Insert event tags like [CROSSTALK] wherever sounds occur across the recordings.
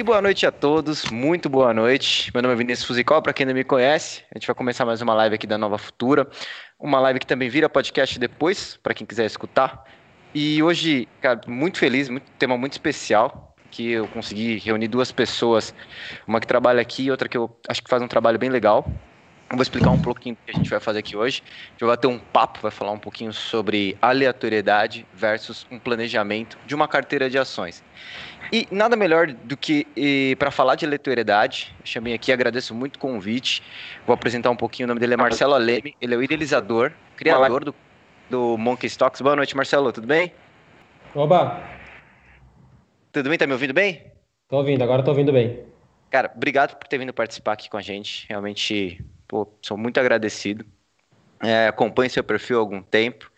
E boa noite a todos, muito boa noite. Meu nome é Vinícius Fusicol, para quem não me conhece, a gente vai começar mais uma live aqui da Nova Futura. Uma live que também vira podcast depois, para quem quiser escutar. E hoje, cara, muito feliz, muito tema muito especial, que eu consegui reunir duas pessoas, uma que trabalha aqui e outra que eu acho que faz um trabalho bem legal. Eu vou explicar um pouquinho o que a gente vai fazer aqui hoje. A gente vai ter um papo, vai falar um pouquinho sobre aleatoriedade versus um planejamento de uma carteira de ações. E nada melhor do que para falar de aleatoriedade, eu chamei aqui, agradeço muito o convite. Vou apresentar um pouquinho, o nome dele é Marcelo Aleme, ele é o idealizador, criador do, do Monkey Stocks. Boa noite, Marcelo, tudo bem? Oba! Tudo bem? Tá me ouvindo bem? Tô ouvindo, agora tô ouvindo bem. Cara, obrigado por ter vindo participar aqui com a gente. Realmente, pô, sou muito agradecido. É, acompanho seu perfil há algum tempo.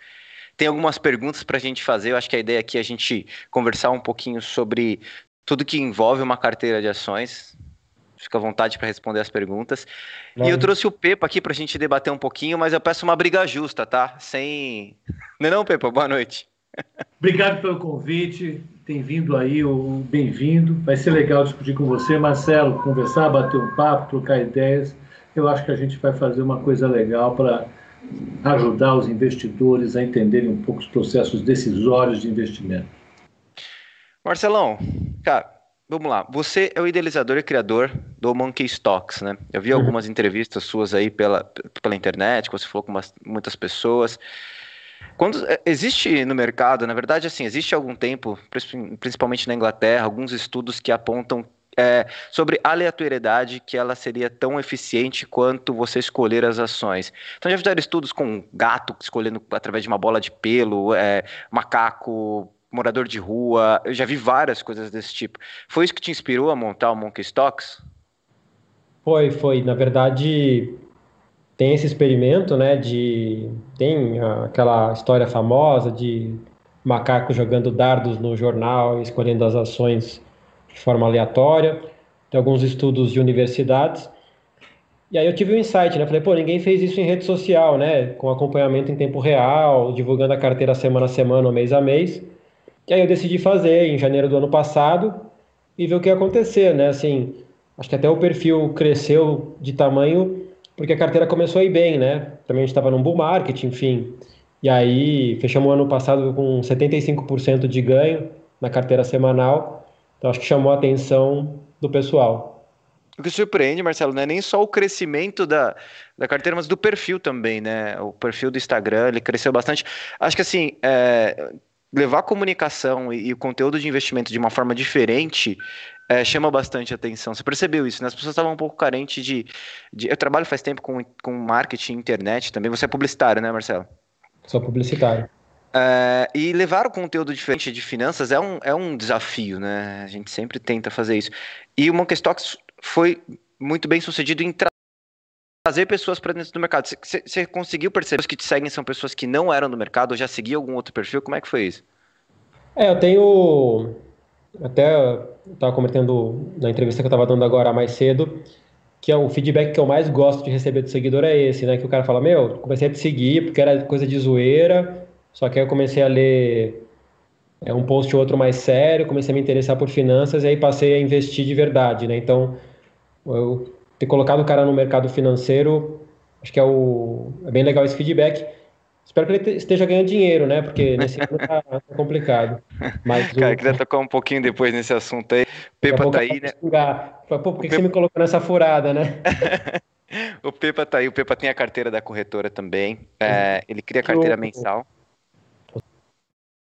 Tem algumas perguntas para a gente fazer. Eu acho que a ideia aqui é a gente conversar um pouquinho sobre tudo que envolve uma carteira de ações. Fica à vontade para responder as perguntas. Não. E eu trouxe o Pepa aqui para a gente debater um pouquinho, mas eu peço uma briga justa, tá? Sem. Não é não, Pepa? Boa noite. [LAUGHS] Obrigado pelo convite. Tem vindo aí, o bem-vindo. Vai ser legal discutir com você, Marcelo, conversar, bater um papo, trocar ideias. Eu acho que a gente vai fazer uma coisa legal para ajudar os investidores a entenderem um pouco os processos decisórios de investimento. Marcelão, cara, vamos lá. Você é o idealizador e criador do Monkey Stocks, né? Eu vi uhum. algumas entrevistas suas aí pela, pela internet, que você falou com umas, muitas pessoas. Quando é, existe no mercado, na verdade, assim, existe algum tempo, principalmente na Inglaterra, alguns estudos que apontam é, sobre aleatoriedade que ela seria tão eficiente quanto você escolher as ações. Então já fizeram estudos com gato escolhendo através de uma bola de pelo, é, macaco, morador de rua. Eu já vi várias coisas desse tipo. Foi isso que te inspirou a montar o Monkey Stocks? Foi, foi. Na verdade, tem esse experimento, né? De tem aquela história famosa de macaco jogando dardos no jornal, escolhendo as ações de forma aleatória, tem alguns estudos de universidades. E aí eu tive um insight, né? Falei, pô, ninguém fez isso em rede social, né? Com acompanhamento em tempo real, divulgando a carteira semana a semana ou mês a mês. E aí eu decidi fazer em janeiro do ano passado e ver o que ia acontecer, né? Assim, acho que até o perfil cresceu de tamanho porque a carteira começou a ir bem, né? Também a gente estava num bull market, enfim. E aí fechamos o ano passado com 75% de ganho na carteira semanal então, acho que chamou a atenção do pessoal. O que surpreende, Marcelo, não é nem só o crescimento da, da carteira, mas do perfil também, né? O perfil do Instagram, ele cresceu bastante. Acho que, assim, é, levar a comunicação e, e, o conteúdo de investimento de uma forma diferente é, chama bastante atenção. Você percebeu isso, né? As pessoas estavam um pouco carentes de, de... Eu trabalho faz tempo com, com marketing, internet também. Você é publicitário, né, Marcelo? Sou publicitário. Uh, e levar o conteúdo diferente de finanças é um, é um desafio, né? A gente sempre tenta fazer isso. E o Monkey Stocks foi muito bem sucedido em tra trazer pessoas para dentro do mercado. Você conseguiu perceber que te seguem são pessoas que não eram do mercado ou já seguiam algum outro perfil? Como é que foi isso? É, eu tenho. Até estava comentando na entrevista que eu estava dando agora mais cedo, que é o feedback que eu mais gosto de receber do seguidor é esse, né? Que o cara fala: Meu, comecei a te seguir porque era coisa de zoeira só que aí eu comecei a ler é, um post ou outro mais sério, comecei a me interessar por finanças e aí passei a investir de verdade, né? Então, eu ter colocado o cara no mercado financeiro, acho que é, o, é bem legal esse feedback. Espero que ele esteja ganhando dinheiro, né? Porque nesse [LAUGHS] ano tá, tá complicado. Mas cara, o... queria tocar um pouquinho depois nesse assunto aí. Pepa tá aí, né? Pô, por que, Pepa... você me colocou nessa furada, né? [LAUGHS] o Pepa tá aí, o Pepa tem a carteira da corretora também. É, ele cria a carteira mensal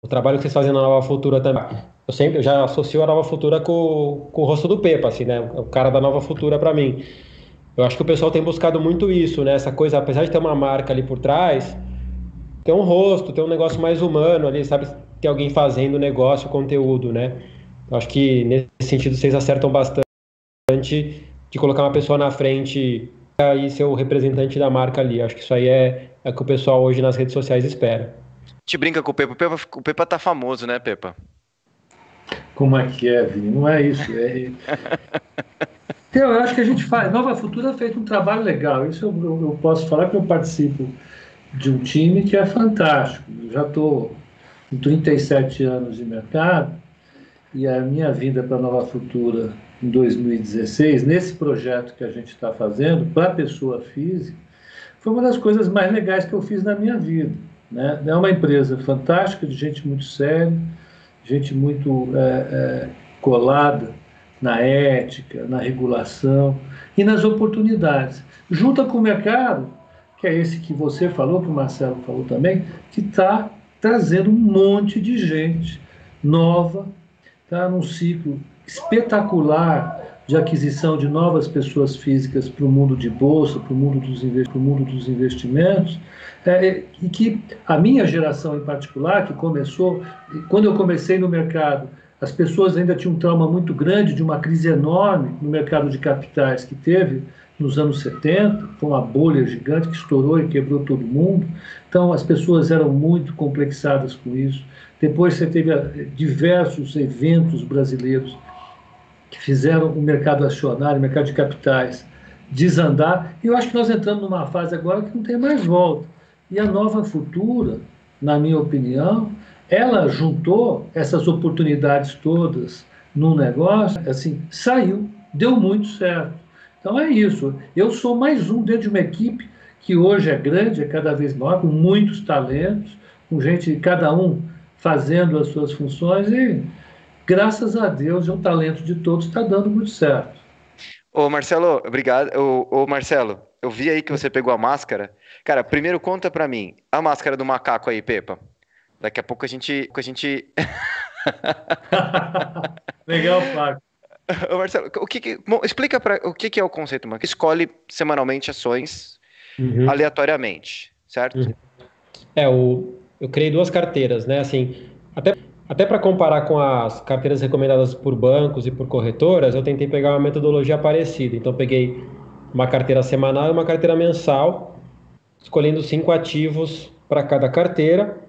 o trabalho que vocês fazem na Nova Futura também. Eu sempre eu já associo a Nova Futura com, com o rosto do Pepa, assim, né? O cara da Nova Futura para mim. Eu acho que o pessoal tem buscado muito isso, né? Essa coisa, apesar de ter uma marca ali por trás, ter um rosto, ter um negócio mais humano ali, sabe? Ter alguém fazendo negócio, conteúdo, né? Eu acho que nesse sentido vocês acertam bastante de colocar uma pessoa na frente e ser o representante da marca ali. Acho que isso aí é, é o que o pessoal hoje nas redes sociais espera gente brinca com o Pepa. O Pepa, o Pepa tá famoso, né, Pepa? Como é que é, Vini? Não é isso. É... Então, [LAUGHS] eu acho que a gente faz. Nova Futura fez um trabalho legal. Isso eu, eu, eu posso falar que eu participo de um time que é fantástico. Eu já estou com 37 anos de mercado e a minha vinda para Nova Futura em 2016, nesse projeto que a gente está fazendo para a pessoa física, foi uma das coisas mais legais que eu fiz na minha vida. Né? É uma empresa fantástica, de gente muito séria, gente muito é, é, colada na ética, na regulação e nas oportunidades. Junta com o mercado, que é esse que você falou, que o Marcelo falou também, que está trazendo um monte de gente nova, está num ciclo espetacular de aquisição de novas pessoas físicas para o mundo de bolsa, para o mundo dos, mundo dos investimentos, é, e que a minha geração em particular, que começou, quando eu comecei no mercado, as pessoas ainda tinham um trauma muito grande de uma crise enorme no mercado de capitais que teve nos anos 70, foi uma bolha gigante que estourou e quebrou todo mundo. Então as pessoas eram muito complexadas com isso. Depois você teve eh, diversos eventos brasileiros que fizeram o mercado acionário, o mercado de capitais, desandar. E eu acho que nós entramos numa fase agora que não tem mais volta. E a nova futura, na minha opinião, ela juntou essas oportunidades todas num negócio, assim, saiu, deu muito certo. Então é isso. Eu sou mais um dentro de uma equipe que hoje é grande, é cada vez maior, com muitos talentos, com gente, cada um fazendo as suas funções e graças a Deus, o talento de todos está dando muito certo. Ô Marcelo, obrigado. Ô, ô, Marcelo, eu vi aí que você pegou a máscara. Cara, primeiro conta para mim, a máscara do macaco aí, Pepa. Daqui a pouco a gente. A gente... [LAUGHS] Legal, Flávio. [LAUGHS] Ô Marcelo, o que, que bom, explica para o que, que é o conceito, mano? Escolhe semanalmente ações uhum. aleatoriamente, certo? Uhum. É, o, eu criei duas carteiras, né? Assim, até até para comparar com as carteiras recomendadas por bancos e por corretoras, eu tentei pegar uma metodologia parecida. Então, peguei uma carteira semanal e uma carteira mensal, escolhendo cinco ativos para cada carteira.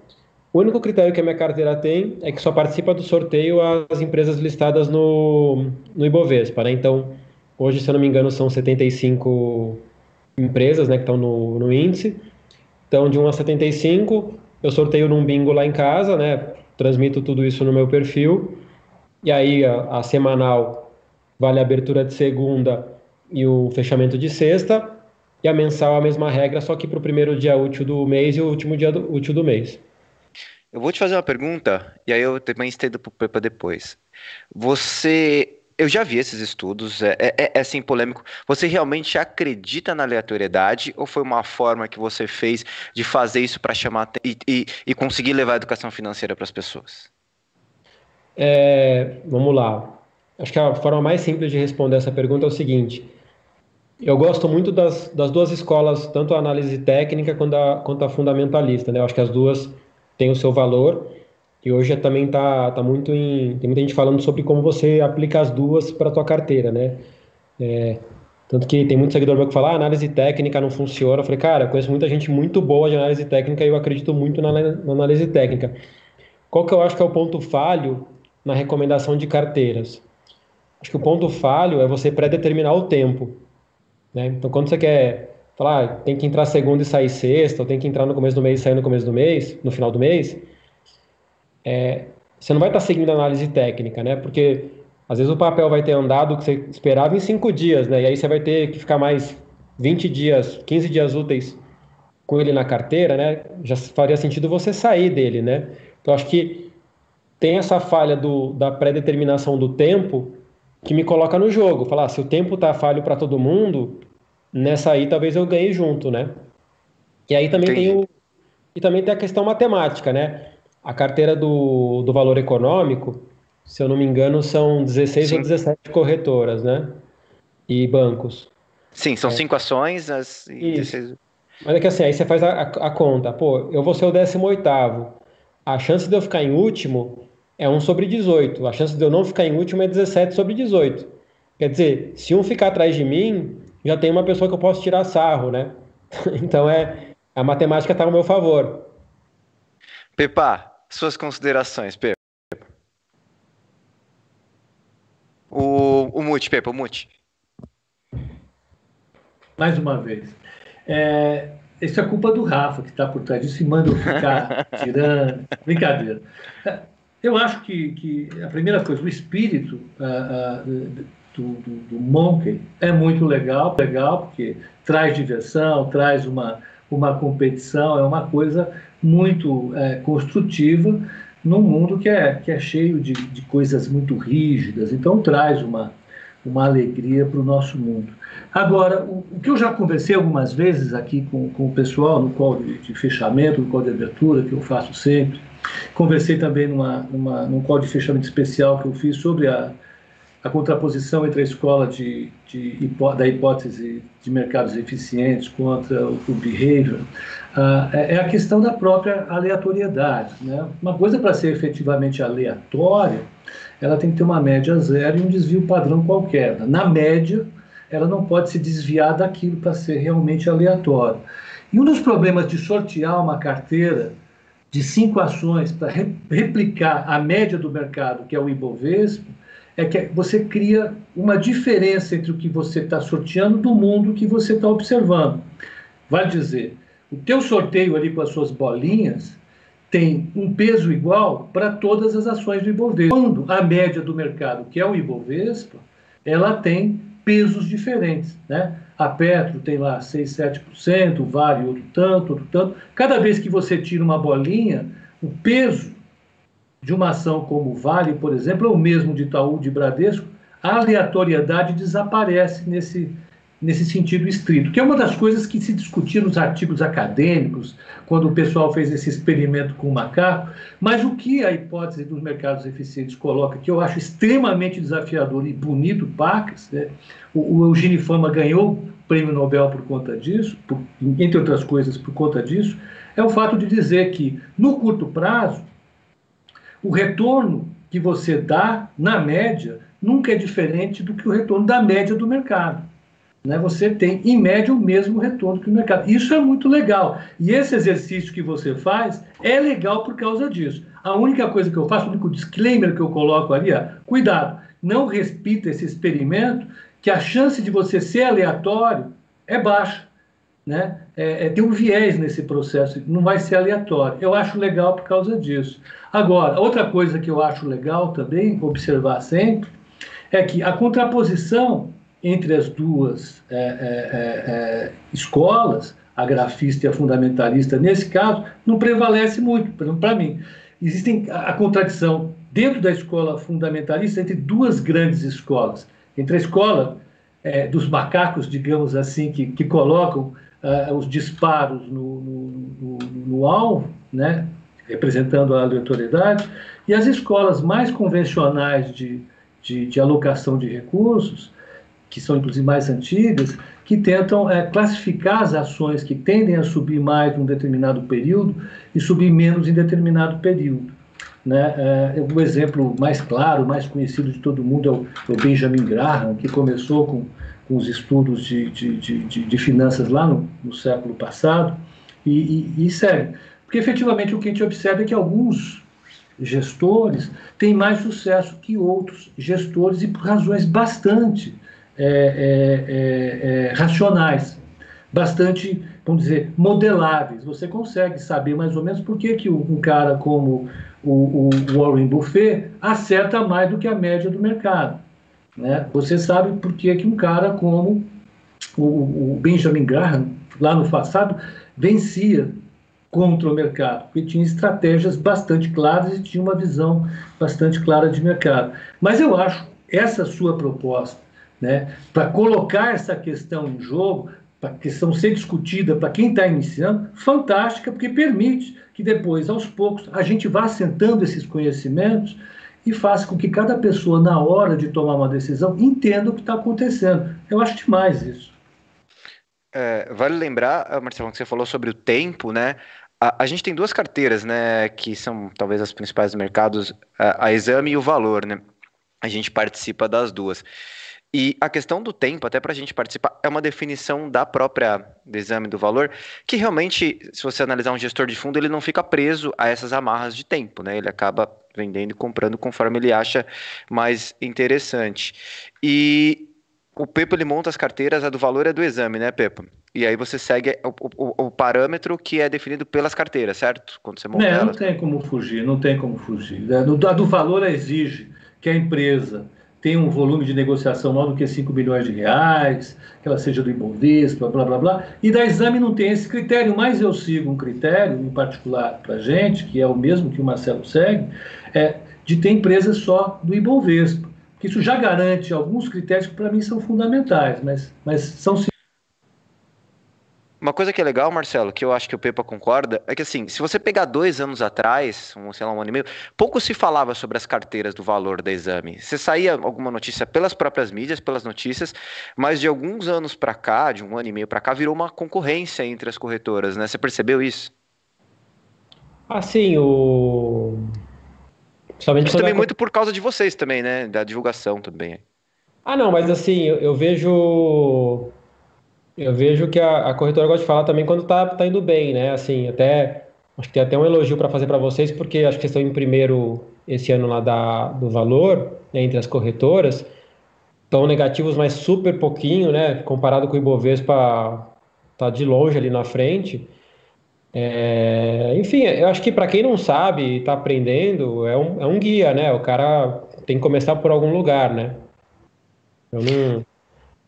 O único critério que a minha carteira tem é que só participa do sorteio as empresas listadas no, no Ibovespa. Né? Então, hoje, se eu não me engano, são 75 empresas né, que estão no, no índice. Então, de 1 a 75, eu sorteio num bingo lá em casa, né? Transmito tudo isso no meu perfil. E aí a, a semanal vale a abertura de segunda e o fechamento de sexta. E a mensal a mesma regra, só que para o primeiro dia útil do mês e o último dia do, útil do mês. Eu vou te fazer uma pergunta, e aí eu também estendo para depois. Você eu já vi esses estudos, é, é, é, assim polêmico. Você realmente acredita na aleatoriedade ou foi uma forma que você fez de fazer isso para chamar e, e, e, conseguir levar a educação financeira para as pessoas? É, vamos lá. Acho que a forma mais simples de responder essa pergunta é o seguinte: eu gosto muito das, das duas escolas, tanto a análise técnica quanto a, quanto a fundamentalista. Né? Eu acho que as duas têm o seu valor. E hoje também tá, tá muito em. Tem muita gente falando sobre como você aplica as duas para a tua carteira, né? É, tanto que tem muito seguidor meu que fala, ah, análise técnica não funciona. Eu falei, cara, eu conheço muita gente muito boa de análise técnica e eu acredito muito na, na análise técnica. Qual que eu acho que é o ponto falho na recomendação de carteiras? Acho que o ponto falho é você pré-determinar o tempo. Né? Então, quando você quer falar, ah, tem que entrar segunda e sair sexta, ou tem que entrar no começo do mês e sair no começo do mês, no final do mês, é, você não vai estar seguindo análise técnica, né? Porque às vezes o papel vai ter andado o que você esperava em cinco dias, né? E aí você vai ter que ficar mais 20 dias, 15 dias úteis com ele na carteira, né? Já faria sentido você sair dele, né? Então acho que tem essa falha do, da pré-determinação do tempo que me coloca no jogo. Falar, ah, se o tempo tá falho para todo mundo, nessa aí talvez eu ganhe junto, né? E aí também Entendi. tem o e também tem a questão matemática, né? A carteira do, do valor econômico, se eu não me engano, são 16 Sim. ou 17 corretoras, né? E bancos. Sim, são é. cinco ações. As... Isso. Mas é que assim, aí você faz a, a, conta. Pô, eu vou ser o 18 A chance de eu ficar em último é 1 sobre 18. A chance de eu não ficar em último é 17 sobre 18. Quer dizer, se um ficar atrás de mim, já tem uma pessoa que eu posso tirar sarro, né? [LAUGHS] então é a matemática está ao meu favor. Pepa, suas considerações, Pepa. O, o Mute, Pepa, o Mute. Mais uma vez. É, isso é culpa do Rafa, que está por trás disso e manda eu ficar [LAUGHS] tirando. Brincadeira. Eu acho que, que a primeira coisa, o espírito uh, uh, do, do, do Monkey é muito legal, legal porque traz diversão, traz uma, uma competição, é uma coisa muito é, construtiva num mundo que é, que é cheio de, de coisas muito rígidas, então traz uma, uma alegria para o nosso mundo. Agora, o, o, que eu já conversei algumas vezes aqui com, com o pessoal no call de, de fechamento, no call de abertura, que eu faço sempre, conversei também numa, numa, num call de fechamento especial que eu fiz sobre a, a contraposição entre a escola de, de, da hipótese de mercados eficientes contra o, o behavior, uh, é a questão da própria aleatoriedade. Né? Uma coisa para ser efetivamente aleatória, ela tem que ter uma média zero e um desvio padrão qualquer. Na média, ela não pode se desviar daquilo para ser realmente aleatório. E um dos problemas de sortear uma carteira de cinco ações para re replicar a média do mercado, que é o Ibovespa, é que você cria uma diferença entre o que você está sorteando do mundo que você está observando. Vai dizer, o teu sorteio ali com as suas bolinhas tem um peso igual para todas as ações do Ibovespa. Quando a média do mercado, que é o Ibovespa, ela tem pesos diferentes, né? A Petro tem lá 6, 7%, o Vale outro tanto, outro tanto. Cada vez que você tira uma bolinha, o peso de uma ação como Vale, por exemplo, ou mesmo de Itaú, de Bradesco, a aleatoriedade desaparece nesse, nesse sentido estrito, que é uma das coisas que se discutia nos artigos acadêmicos, quando o pessoal fez esse experimento com o macaco, mas o que a hipótese dos mercados eficientes coloca, que eu acho extremamente desafiador e bonito, Pacas, né? o, o Eugênio Fama ganhou o prêmio Nobel por conta disso, por, entre outras coisas por conta disso, é o fato de dizer que, no curto prazo, o retorno que você dá, na média, nunca é diferente do que o retorno da média do mercado né, você tem, em média, o mesmo retorno que o mercado. Isso é muito legal. E esse exercício que você faz é legal por causa disso. A única coisa que eu faço, o único disclaimer que eu coloco ali é: cuidado, não repita esse experimento, que a chance de você ser aleatório é baixa. Né? É, é, tem um viés nesse processo, não vai ser aleatório. Eu acho legal por causa disso. Agora, outra coisa que eu acho legal também, observar sempre, é que a contraposição entre as duas é, é, é, é, escolas, a grafista e a fundamentalista, nesse caso, não prevalece muito, para mim. Existe a, contradição dentro da escola fundamentalista entre duas grandes escolas. Entre a escola dos macacos, digamos assim, que, que colocam uh, os disparos no, no, no, no alvo, né, representando a aleatoriedade, e as escolas mais convencionais de, de, de alocação de recursos, que são inclusive mais antigas, que tentam é, classificar as ações que tendem a subir mais num determinado período e subir menos em determinado período. Né? É, o exemplo mais claro, mais conhecido de todo mundo é o, é o Benjamin Graham, que começou com, com os estudos de, de, de, de finanças lá no, no, século passado e, e, e. Porque efetivamente o que a gente observa é que alguns gestores têm mais sucesso que outros gestores e por razões bastante é, é, é, é, racionais, bastante, vamos dizer, modeláveis. Você consegue saber mais ou menos por que, que um cara como o, o Warren Buffett acerta mais do que a média do mercado. Né? Você sabe por que, que um cara como o, o Benjamin Graham, lá no passado, vencia contra o mercado, porque tinha estratégias bastante claras e tinha uma visão bastante clara de mercado. Mas eu acho essa sua proposta né, para colocar essa questão em jogo, para a questão ser discutida para quem está iniciando, fantástica, porque permite que depois, aos poucos, a gente vá assentando esses conhecimentos e faça com que cada pessoa, na hora de tomar uma decisão, entenda o que está acontecendo. Eu acho demais isso. É, vale lembrar, Marcelo, que você falou sobre o tempo, né? A, a, gente tem duas carteiras, né, que são talvez as principais do mercado, a, a exame e o valor, né? A gente participa das duas. E a questão do tempo, até para a gente participar, é uma definição da própria do exame do valor, que realmente, se você analisar um gestor de fundo, ele não fica preso a essas amarras de tempo, né? Ele acaba vendendo e comprando conforme ele acha mais interessante. E o Pepo ele monta as carteiras, a do valor é do exame, né, Pepo? E aí você segue o, o, o parâmetro que é definido pelas carteiras, certo? Quando você monta é, não tem como fugir, não tem como fugir. A do, a do valor exige que a empresa tem um volume de negociação maior do que 5 milhões de reais, que ela seja do Ibovespa, blá, blá, blá. E da Exame não tem esse critério, mas eu sigo um critério, em particular para a gente, que é o mesmo que o Marcelo segue, é de ter empresas só do Ibovespa. Isso já garante alguns critérios que para mim são fundamentais, mas, mas são uma coisa que é legal, Marcelo, que eu acho que o Pepa concorda, é que assim, se você pegar dois anos atrás, um, sei lá, um ano e meio, pouco se falava sobre as carteiras do valor da exame. Você saía alguma notícia pelas próprias mídias, pelas notícias, mas de alguns anos para cá, de um ano e meio para cá, virou uma concorrência entre as corretoras, né? Você percebeu isso? Assim, o. Somente também a... muito por causa de vocês também, né? Da divulgação também. Ah, não, mas assim, eu, eu vejo eu vejo que a, a corretora gosta de falar também quando está tá indo bem, né? Assim, até acho que tem até um elogio para fazer para vocês, porque acho que estão em primeiro esse ano lá da, do valor né, entre as corretoras, estão negativos, mas super pouquinho, né? Comparado com o Ibovespa, tá de longe ali na frente. É, enfim, eu acho que para quem não sabe e está aprendendo, é um, é um guia, né? O cara tem que começar por algum lugar, né? Eu não,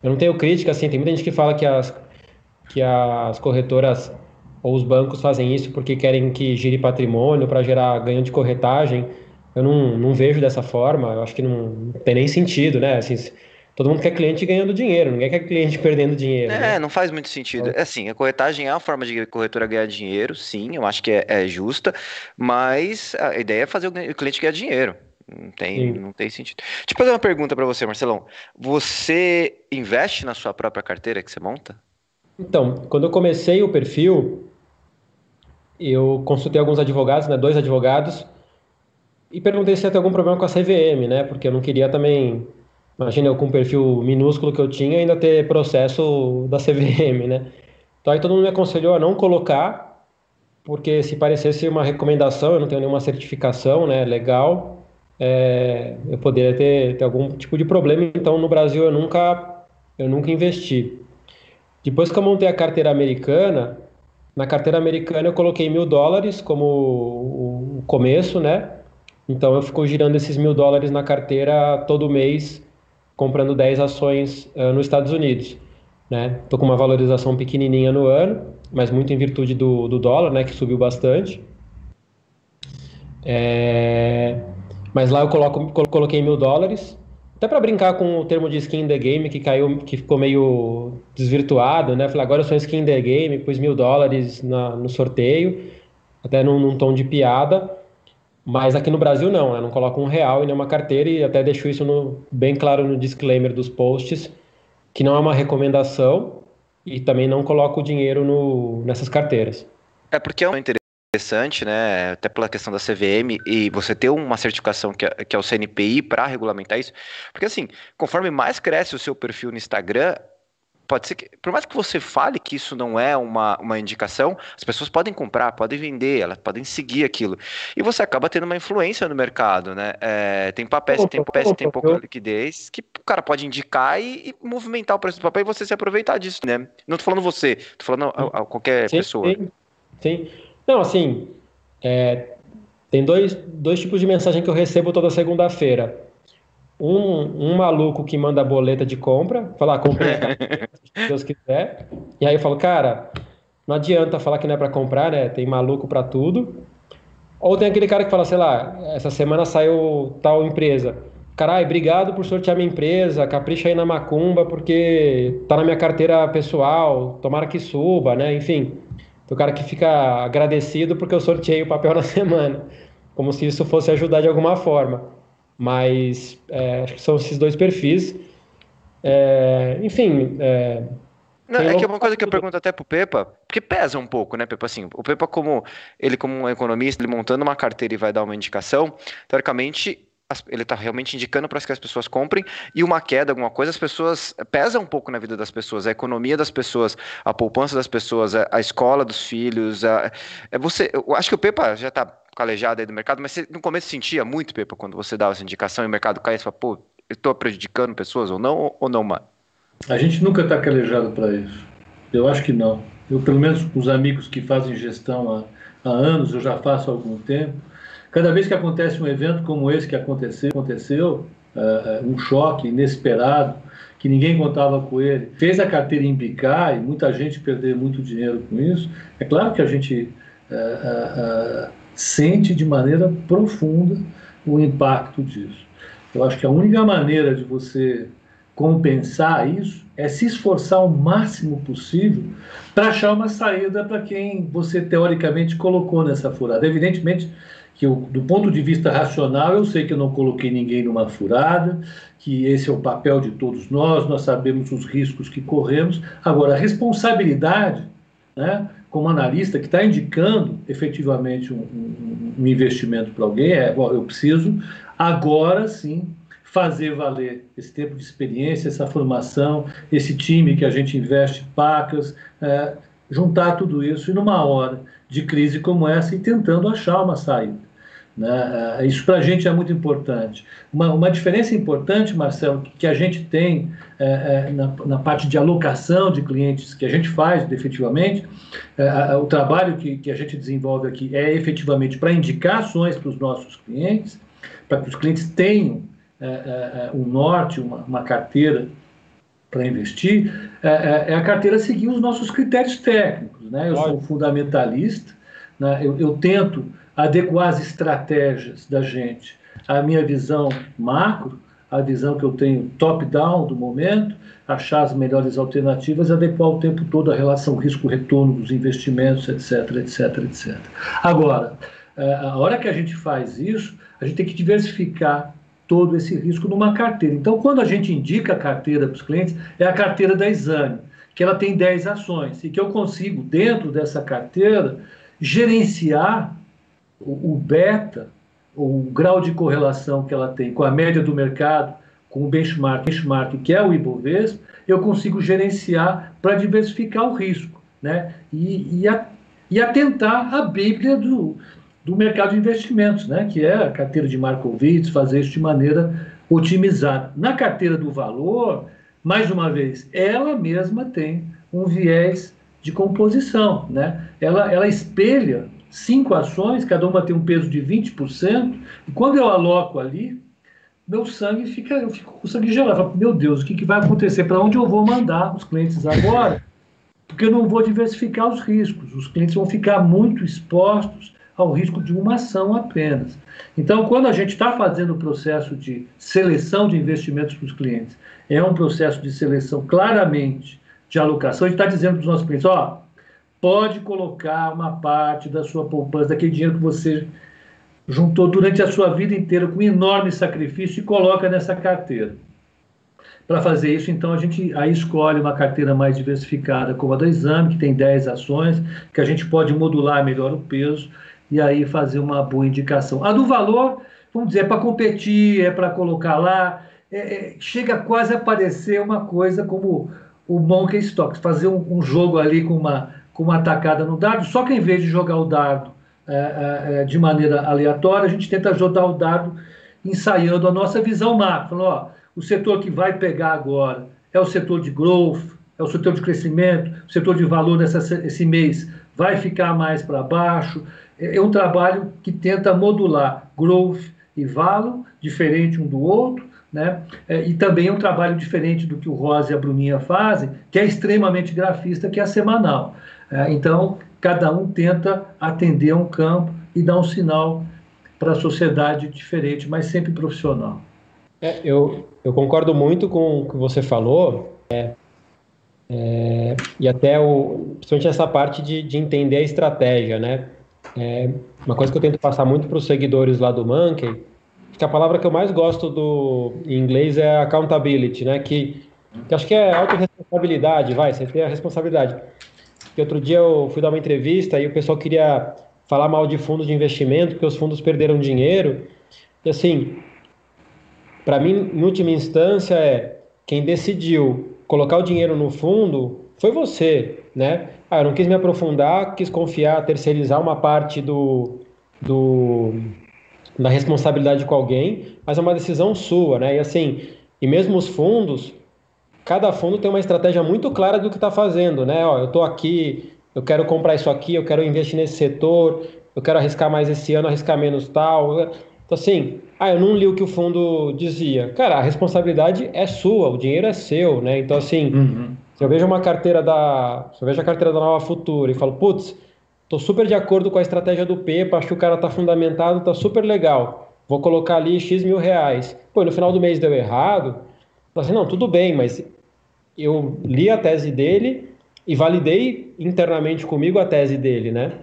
eu não tenho crítica, assim, tem muita gente que fala que as, que as corretoras ou os bancos fazem isso porque querem que gire patrimônio para gerar ganho de corretagem. Eu não, não vejo dessa forma, eu acho que não, não tem nem sentido, né? Assim, todo mundo quer cliente ganhando dinheiro, ninguém quer cliente perdendo dinheiro. É, né? não faz muito sentido. É assim, a corretagem é uma forma de corretora ganhar dinheiro, sim, eu acho que é, é justa, mas a ideia é fazer o cliente ganhar dinheiro. Não tem, não tem sentido. Deixa eu fazer uma pergunta para você, Marcelão. Você investe na sua própria carteira que você monta? Então, quando eu comecei o perfil, eu consultei alguns advogados, né, dois advogados, e perguntei se ia ter algum problema com a CVM, né? Porque eu não queria também, imagina eu com o perfil minúsculo que eu tinha, ainda ter processo da CVM, né? Então aí todo mundo me aconselhou a não colocar, porque se parecesse uma recomendação, eu não tenho nenhuma certificação, né, legal, é, eu poderia ter, ter, algum tipo de problema. Então, no Brasil, eu nunca, eu nunca investi. Depois que eu montei a carteira americana, na carteira americana eu coloquei mil dólares como o, começo, né? Então, eu fico girando esses mil dólares na carteira todo mês, comprando 10 ações uh, nos Estados Unidos. Né? Tô com uma valorização pequenininha no ano, mas muito em virtude do, do dólar, né, que subiu bastante. É... Mas lá eu coloco, coloquei mil dólares, até para brincar com o termo de skin in the game, que caiu, que ficou meio desvirtuado, né? Falei, agora eu sou skin in the game, pus mil dólares na, no sorteio, até num, num, tom de piada. Mas aqui no Brasil não, né? Não coloco um real em nenhuma carteira e até deixo isso no, bem claro no disclaimer dos posts, que não é uma recomendação e também não coloco dinheiro no, nessas carteiras. É porque é um interesse interessante, né? Até pela questão da CVM e você ter uma certificação que é, que é o CNPI para regulamentar isso. Porque assim, conforme mais cresce o seu perfil no Instagram, pode ser que, por mais que você fale que isso não é uma, uma indicação, as pessoas podem comprar, podem vender, elas podem seguir aquilo. E você acaba tendo uma influência no mercado, né? É, tem papéis, tem papéis, tem pouca liquidez, que o cara pode indicar e, e, movimentar o preço do papel e você se aproveitar disso, né? Não tô falando você, tô falando a, a qualquer sim, pessoa. Sim, sim. Não, assim, é, tem dois, dois tipos de mensagem que eu recebo toda segunda-feira. Um, um maluco que manda boleta de compra, falar, ah, compre [LAUGHS] se Deus quiser. E aí eu falo, cara, não adianta falar que não é para comprar, né? Tem maluco para tudo. Ou tem aquele cara que fala, sei lá, essa semana saiu tal empresa. Caralho, obrigado por sortear minha empresa, capricha aí na macumba, porque tá na minha carteira pessoal, tomara que suba, né? Enfim o cara que fica agradecido porque eu sorteei o papel [LAUGHS] na semana, como se isso fosse ajudar de alguma forma. Mas é, acho que são esses dois perfis. É, enfim. É, não, é que é uma coisa que eu pergunto até pro Pepa, porque pesa um pouco, né, Pepa? Assim, o Pepa, como ele, como um economista, ele montando uma carteira e vai dar uma indicação, teoricamente, ele está realmente indicando para que as pessoas comprem e uma queda, alguma coisa, as pessoas pesa um pouco na vida das pessoas, a economia das pessoas, a poupança das pessoas, a, a escola dos filhos, a, é você, eu acho que o Pepa já está calejado aí do mercado, mas você no começo sentia muito, Pepa, quando você dava essa indicação e o mercado caía, você fala, pô, eu estou prejudicando pessoas ou não, ou não, mano? A gente nunca está calejado para isso. Eu acho que não. Eu, pelo menos, com os amigos que fazem gestão há, há anos, eu já faço há algum tempo, Cada vez que acontece um evento como esse que aconteceu, aconteceu uh, um choque inesperado, que ninguém contava com ele, fez a carteira embicar e muita gente perdeu muito dinheiro com isso, é claro que a gente uh, sente de maneira profunda o impacto disso. Eu acho que a única maneira de você compensar isso é se esforçar o máximo possível para achar uma saída para quem você teoricamente colocou nessa furada. Evidentemente que eu, do ponto de vista racional eu sei que eu não coloquei ninguém numa furada, que esse é o papel de todos nós, nós sabemos os riscos que corremos. Agora, a responsabilidade, né, como analista que está indicando efetivamente um, um, um investimento para alguém é, bom, eu preciso agora sim fazer valer esse tempo de experiência, essa formação, esse time que a gente investe pacas, é, juntar tudo isso e numa hora de crise como essa e tentando achar uma saída. Né? É, isso para a gente é muito importante. Uma, uma diferença importante, Marcelo, que a gente tem é, é, na, na, parte de alocação de clientes que a gente faz efetivamente, é, o trabalho que, que a gente desenvolve aqui é efetivamente para indicar ações para os nossos clientes, para que os clientes tenham é, é, um norte, uma, uma carteira para investir, é, é, a carteira seguir os nossos critérios técnicos. Né? Eu sou fundamentalista, né? eu, eu tento adequar as estratégias da gente à minha visão macro, a visão que eu tenho top-down do momento, achar as melhores alternativas, adequar o tempo todo a relação risco-retorno dos investimentos, etc, etc, etc. Agora, a hora que a gente faz isso, a gente tem que diversificar todo esse risco numa carteira. Então, quando a gente indica a carteira para os clientes, é a carteira da Exame, que ela tem 10 ações e que eu consigo, dentro dessa carteira, gerenciar o, beta, o grau de correlação que ela tem com a média do mercado, com o benchmark, benchmark que é o Ibovespa, eu consigo gerenciar para diversificar o risco, né? E, e, a, e atentar a Bíblia do, do mercado de investimentos, né, que é a carteira de Markowitz, fazer isso de maneira otimizada. Na carteira do valor, mais uma vez, ela mesma tem um viés de composição. Né? Ela, ela espelha cinco ações, cada uma tem um peso de 20%, e quando eu aloco ali, meu sangue fica, eu fico com o sangue gelado. Falo, meu Deus, o que, que vai acontecer? Para onde eu vou mandar os clientes agora? Porque eu não vou diversificar os riscos. Os clientes vão ficar muito expostos ao risco de uma ação apenas. Então, quando a gente está fazendo o processo de seleção de investimentos para os clientes, é um processo de seleção claramente de alocação, a gente está dizendo para os nossos clientes, ó, pode colocar uma parte da sua poupança, daquele dinheiro que você juntou durante a sua vida inteira com enorme sacrifício e coloca nessa carteira. Para fazer isso, então, a gente aí escolhe uma carteira mais diversificada, como a do exame, que tem 10 ações, que a gente pode modular melhor o peso e aí fazer uma boa indicação. A do valor, vamos dizer, é para competir, é para colocar lá, é, é, chega quase a parecer uma coisa como o Monkey Stocks, fazer um, um, jogo ali com uma, com uma tacada no dardo, só que em vez de jogar o dardo é, é, é de maneira aleatória, a gente tenta jogar o dardo ensaiando a nossa visão macro. Falando, ó, o setor que vai pegar agora é o setor de growth, é o setor de crescimento, o setor de valor nessa, esse mês vai ficar mais para baixo, é, é um trabalho que tenta modular growth e value, diferente um do outro, né? É, e também é um trabalho diferente do que o Rosa e a Bruninha fazem, que é extremamente grafista, que é semanal. É, então, cada um tenta atender um campo e dar um sinal para a sociedade diferente, mas sempre profissional. É, eu, eu concordo muito com o que você falou, é, é, e até o, principalmente essa parte de, de entender a estratégia, né? É, uma coisa que eu tento passar muito para os seguidores lá do Monkey, que a palavra que eu mais gosto do em inglês é accountability, né? Que, que acho que é autorresponsabilidade, vai, você tem a responsabilidade. Que outro dia eu fui dar uma entrevista e o pessoal queria falar mal de fundos de investimento, porque os fundos perderam dinheiro. E assim, para mim, em última instância, é quem decidiu colocar o dinheiro no fundo foi você, né? Ah, eu não quis me aprofundar, quis confiar, terceirizar uma parte do, do, da responsabilidade com alguém, mas é uma decisão sua, né? E assim, e mesmo os fundos, cada fundo tem uma estratégia muito clara do que está fazendo, né? Ó, eu estou aqui, eu quero comprar isso aqui, eu quero investir nesse setor, eu quero arriscar mais esse ano, arriscar menos tal. Então, assim, ah, eu não li o que o fundo dizia. Cara, a responsabilidade é sua, o dinheiro é seu, né? Então, assim, uhum. se eu vejo uma carteira da. Se eu vejo a carteira da Nova Futura e falo, putz, tô super de acordo com a estratégia do Pepa, acho que o cara tá fundamentado, tá super legal. Vou colocar ali X mil reais. Pô, no final do mês deu errado. Assim, não, tudo bem, mas eu li a tese dele e validei internamente comigo a tese dele, né?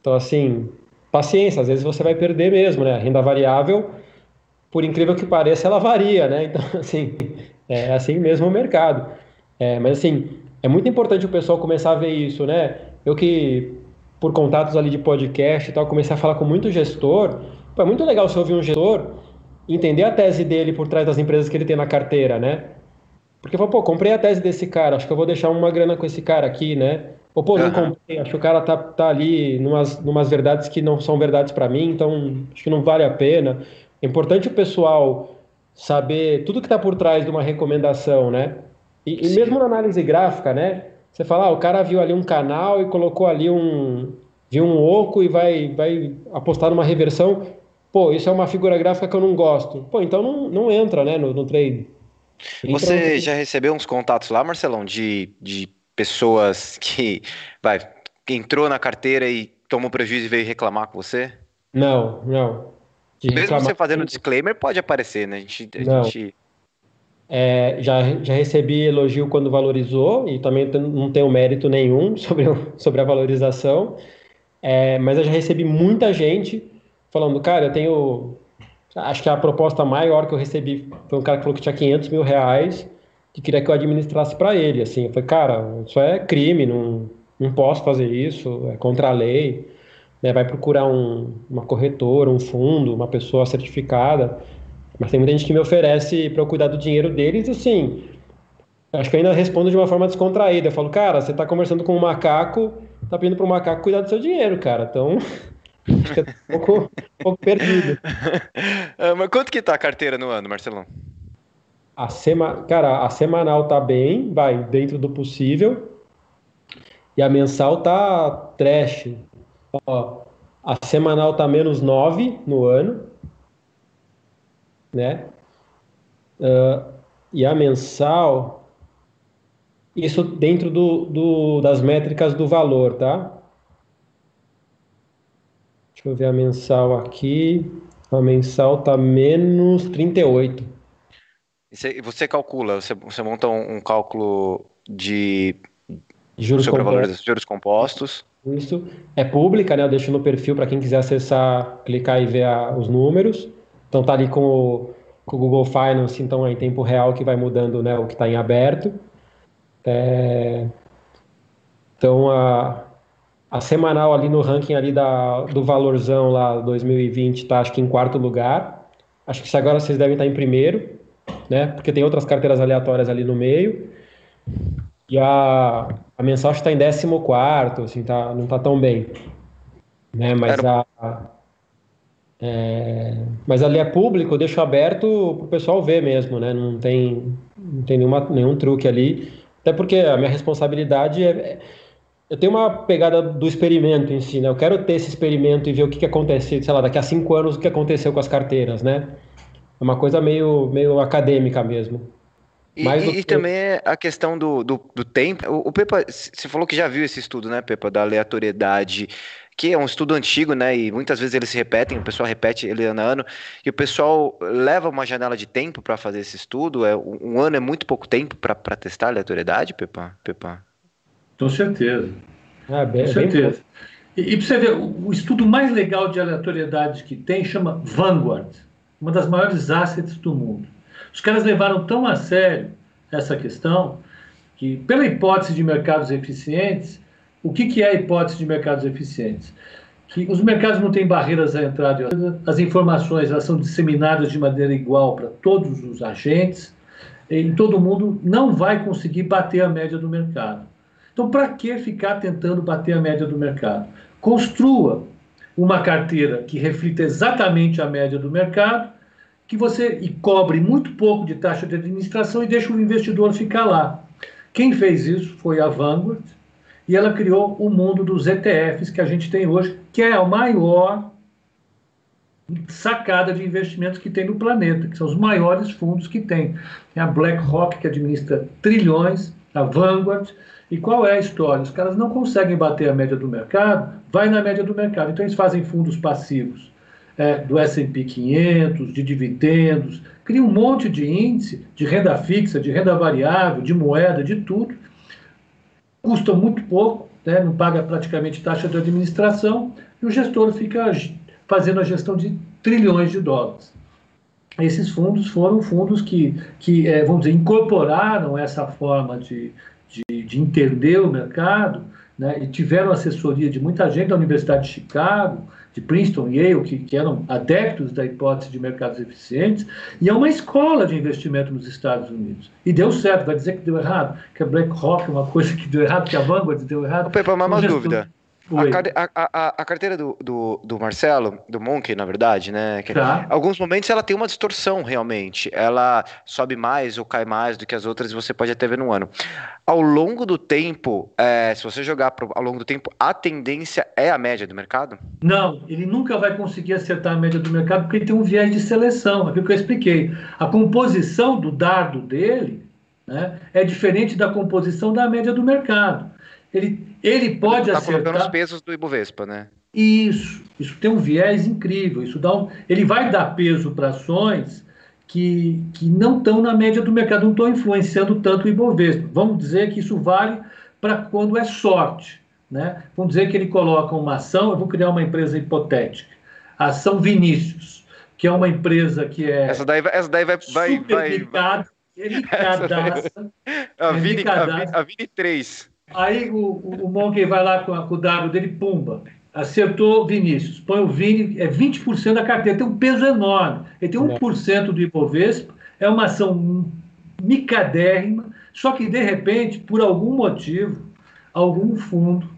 Então, assim, paciência, às vezes você vai perder mesmo, né? A renda variável, por incrível que pareça, ela varia, né? [LAUGHS] Então, assim, é assim mesmo o mercado. É, mas, assim, é muito importante o pessoal começar a ver isso, né? Eu que, por contatos ali de podcast e tal, comecei a falar com muito gestor. Pô, é muito legal você ouvir um gestor entender a tese dele por trás das empresas que ele tem na carteira, né? Porque, pô, comprei a tese desse cara, acho que eu vou deixar uma grana com esse cara aqui, né? Ou, pô, não comprei, acho que o cara tá, tá ali numas, numas verdades que não são verdades para mim, então acho que não vale a pena. É importante o pessoal saber tudo que está por trás de uma recomendação, né? E, e, mesmo na análise gráfica, né? Você fala, ah, o cara viu ali um canal e colocou ali um. viu um oco e vai, vai apostar numa reversão. Pô, isso é uma figura gráfica que eu não gosto. Pô, então não, não entra, né, no, no trade. Você já recebeu uns contatos lá, Marcelão, de, de pessoas que, vai, entrou na carteira e tomou prejuízo e veio reclamar com você? Não, não. De Mesmo reclamar... você fazendo disclaimer, pode aparecer, né? A gente. A não. Gente... É, já, já recebi elogio quando valorizou e também não tenho mérito nenhum [LAUGHS] sobre, sobre a valorização, é, mas eu já recebi muita gente falando, cara, eu tenho. Acho que a proposta maior que eu recebi foi um cara que falou que tinha 500 mil reais que queria que eu administrasse para ele. Assim, eu falei, cara, isso é crime, não, não posso fazer isso, é contra a lei. Né? Vai procurar um, uma corretora, um fundo, uma pessoa certificada. Mas tem muita gente que me oferece para eu cuidar do dinheiro deles, assim. Acho que eu ainda respondo de uma forma descontraída. Eu falo, cara, você está conversando com um macaco, tá pedindo para o macaco cuidar do seu dinheiro, cara. Então, [LAUGHS] acho que é um pouco, um pouco perdido. [LAUGHS] Ah, mas quanto que tá a carteira no ano, Marcelão? A sema, cara, a semanal tá bem, vai dentro do possível. E a mensal tá trash. Ó, a semanal tá menos 9 no ano, né? Uh, e a mensal, isso dentro do, do, das métricas do valor, tá? Deixa eu ver a mensal aqui. A mensal tá menos 38. Você, você calcula, você, você monta um, um cálculo de juros sobre compostos. juros compostos. Isso é pública, né? Eu deixo no perfil para quem quiser acessar, clicar e ver a, os números. Então tá ali com o, com o, Google Finance, então é em tempo real que vai mudando, né? O que está em aberto. É... Então a, a semanal ali no ranking ali da, do valorzão lá 2020 está acho que em quarto lugar. Acho que agora vocês devem estar em primeiro né? Porque tem outras carteiras aleatórias ali no meio. E a, a mensal está em 14, assim, tá, não está tão bem. Né? Mas, a, é, mas ali é público, eu deixo aberto para o pessoal ver mesmo, né? Não tem, não tem nenhuma, nenhum truque ali. Até porque a minha responsabilidade é, é eu tenho uma pegada do experimento em si, né? Eu quero ter esse experimento e ver o que, que acontece, sei lá, daqui a cinco anos o que aconteceu com as carteiras, né? É uma coisa meio, meio acadêmica mesmo. E, e, que... também é a questão do, do, do tempo. O, o, Pepa, você falou que já viu esse estudo, né, Pepa, da aleatoriedade, que é um estudo antigo, né, e muitas vezes eles se repetem, o pessoal repete ele ano a ano, e o pessoal leva uma janela de tempo para fazer esse estudo. É, um ano é muito pouco tempo para testar a aleatoriedade, Pepa? Pepa? Com certeza. Ah, bem, Com certeza. Bem... E, e para você ver, o, o estudo mais legal de aleatoriedade que tem chama Vanguard uma das maiores assets do mundo. Os caras levaram tão a sério essa questão que, pela hipótese de mercados eficientes, o que, que é a hipótese de mercados eficientes? Que os mercados não têm barreiras à entrada, as informações elas são disseminadas de maneira igual para todos os agentes, e todo mundo não vai conseguir bater a média do mercado. Então, para que ficar tentando bater a média do mercado? Construa uma carteira que reflita exatamente a média do mercado, que você e cobre muito pouco de taxa de administração e deixa o investidor ficar lá. Quem fez isso foi a Vanguard e ela criou o mundo dos ETFs que a gente tem hoje, que é o maior sacada de investimentos que tem no planeta, que são os maiores fundos que tem. Tem a BlackRock, que administra trilhões, a Vanguard. E qual é a história? Os caras não conseguem bater a média do mercado, vai na média do mercado. Então, eles fazem fundos passivos é, do S&P 500, de dividendos, criam um monte de índice de renda fixa, de renda variável, de moeda, de tudo. Custa muito pouco, né? não paga praticamente taxa de administração, e o gestor fica fazendo a gestão de trilhões de dólares. Esses fundos foram fundos que, que é, vamos dizer, incorporaram essa forma de, de, de entender o mercado né, e tiveram assessoria de muita gente da Universidade de Chicago, de Princeton Yale, que, que, eram adeptos da hipótese de mercados eficientes, e é uma escola de investimento nos Estados Unidos. E deu certo, vai dizer que deu errado, que a BlackRock é uma coisa que deu errado, que a Vanguard deu errado. Pepa, uma dúvida. A, a, a, carteira do, do, do, Marcelo, do Monkey, na verdade, né? Que, tá. Alguns momentos ela tem uma distorção realmente. Ela sobe mais ou cai mais do que as outras e você pode até ver no ano. Ao longo do tempo, é, se você jogar pro, ao longo do tempo, a tendência é a média do mercado? Não, ele nunca vai conseguir acertar a média do mercado porque ele tem um viés de seleção. Aquilo que eu expliquei. A composição do dardo dele né, é diferente da composição da média do mercado. Ele, ele pode tá acertar. colocando os pesos do Ibovespa, né? Isso, isso tem um viés incrível. Isso dá um, ele vai dar peso para ações que, que não estão na média do mercado, não estão influenciando tanto o Ibovespa. Vamos dizer que isso vale para quando é sorte. Né? Vamos dizer que ele coloca uma ação, eu vou criar uma empresa hipotética, a ação Vinícius, que é uma empresa que é. Essa daí, essa daí vai. vai, vai, delicada, [LAUGHS] ele cadastra. A Vini, a Vini 3. Aí o, o, Monkey vai lá com, a, com o dado dele, pumba. Acertou Vinícius. Põe o Vini, é 20% da carteira, tem um peso enorme. Ele tem 1% do Ibovespa, é uma ação micadérrima, só que de repente, por algum motivo, algum fundo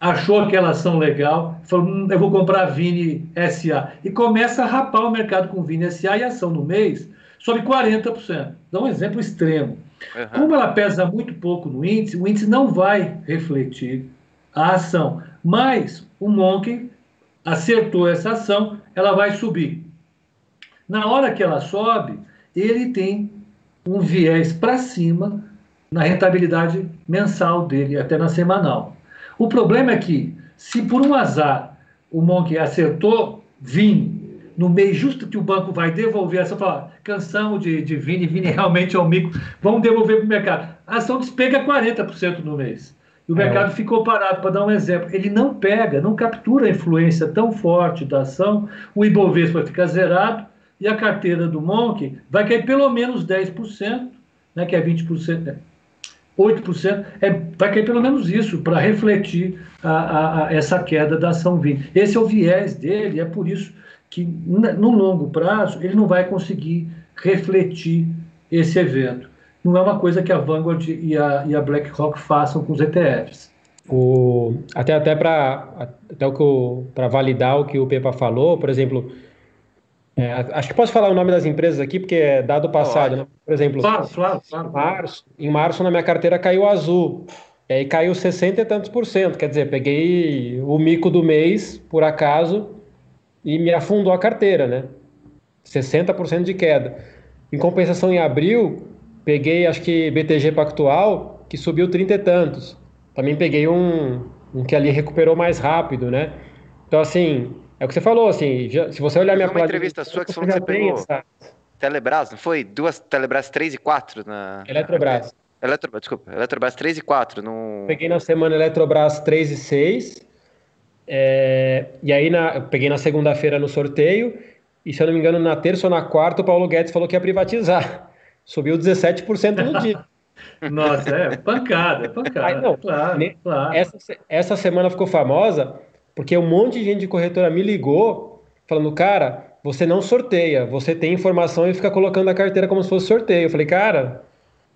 achou aquela ação legal, falou: hum, eu vou comprar Vini SA. E começa a rapar o mercado com Vini SA e a ação no mês sobe 40%. Dá um exemplo extremo. Uhum. Como ela pesa muito pouco no índice, o índice não vai refletir a ação. Mas o Monkey acertou essa ação, ela vai subir. Na hora que ela sobe, ele tem um viés para cima na rentabilidade mensal dele, até na semanal. O problema é que, se por um azar o Monkey acertou Vini no mês justo que o banco vai devolver, essa fala, cansamos de, de Vini, Vini realmente é um mico, vamos devolver para o mercado. A ação despega 40% no mês. E o é. mercado ficou parado, para dar um exemplo. Ele não pega, não captura a influência tão forte da ação, o Ibovespa fica zerado e a carteira do Monk vai cair pelo menos 10%, né, que é 20%, 8%, é, vai cair pelo menos isso para refletir a, a, a, essa queda da ação Vini. Esse é o viés dele, é por isso que no longo prazo ele não vai conseguir refletir esse evento. Não é uma coisa que a Vanguard e a, e a BlackRock façam com os ETFs. O, até até para até para validar o que o Pepa falou, por exemplo, é, acho que posso falar o nome das empresas aqui porque é dado passado, né? Por exemplo, claro, claro, claro, em março, em março na minha carteira caiu azul. E aí caiu 60 e tantos por cento, quer dizer, peguei o mico do mês, por acaso, e me afundou a carteira, né? 60% de queda. Em compensação, em abril, peguei acho que BTG Pactual, que subiu 30 e tantos. Também peguei um, um que ali recuperou mais rápido, né? Então, assim, é o que você falou, assim, já, se você olhar minha uma entrevista sua que você falou que você pegou essa... Telebrás, não foi? Duas Telebrás 3 e 4 na... Eletrobras. Eletrobras, desculpa, Eletrobras 3 e 4 no... Peguei na semana Eletrobras 3 e 6 é, e aí na, eu peguei na segunda-feira no sorteio, e se eu não me engano, na terça ou na quarta, o Paulo Guedes falou que ia privatizar. [LAUGHS] Subiu 17% no dia. [LAUGHS] Nossa, é pancada, é pancada. Aí, não, claro, ne, claro. Essa, essa semana ficou famosa porque um monte de gente de corretora me ligou falando, cara, você não sorteia, você tem informação e fica colocando a carteira como se fosse sorteio. Eu falei, cara,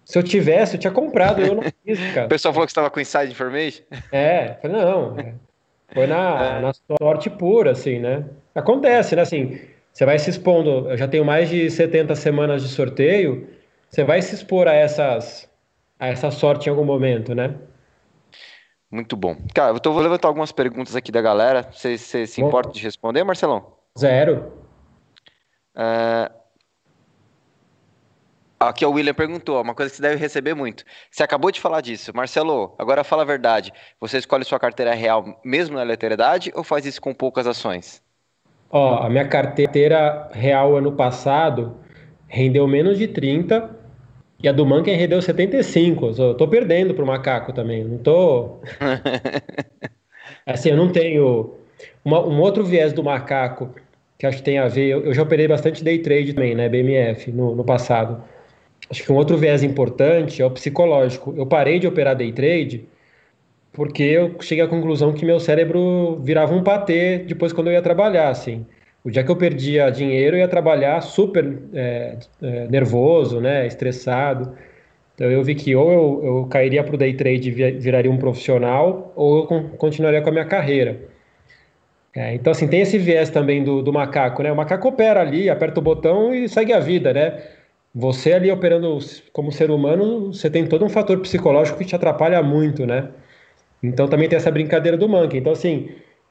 se eu tivesse, eu tinha comprado, eu não fiz, [LAUGHS] cara. O pessoal falou que estava com inside information? É, eu falei, não, foi na, é. na sorte pura, assim, né? Acontece, né? Assim, você vai se expondo. Eu já tenho mais de 70 semanas de sorteio. Você vai se expor a essas a essa sorte em algum momento, né? Muito bom. Cara, eu tô, vou levantar algumas perguntas aqui da galera. Você, se importa de responder, Marcelão? Zero. Uh, Aqui o William perguntou, uma coisa que você deve receber muito. Você acabou de falar disso. Marcelo, agora fala a verdade. Você escolhe sua carteira real mesmo na leternidade ou faz isso com poucas ações? Ó, a minha carteira real ano passado rendeu menos de 30 e a do Manken rendeu 75. Eu tô perdendo pro macaco também. Não tô. [LAUGHS] assim, eu não tenho. Uma, um outro viés do macaco que acho que tem a ver. Eu, eu já operei bastante day trade também, né? BMF no, no passado. Acho que um outro viés importante é o psicológico. Eu parei de operar day trade porque eu cheguei à conclusão que meu cérebro virava um patê depois quando eu ia trabalhar, assim. O dia que eu perdia dinheiro, eu ia trabalhar super é, é, nervoso, né, estressado. Então eu vi que ou eu, eu cairia para o day trade e viraria um profissional, ou eu continuaria com a minha carreira. É, então, assim, tem esse viés também do, do macaco, né? O macaco opera ali, aperta o botão e segue a vida, né? Você ali operando como ser humano, você tem todo um fator psicológico que te atrapalha muito, né? Então também tem essa brincadeira do Monkey. Então, assim,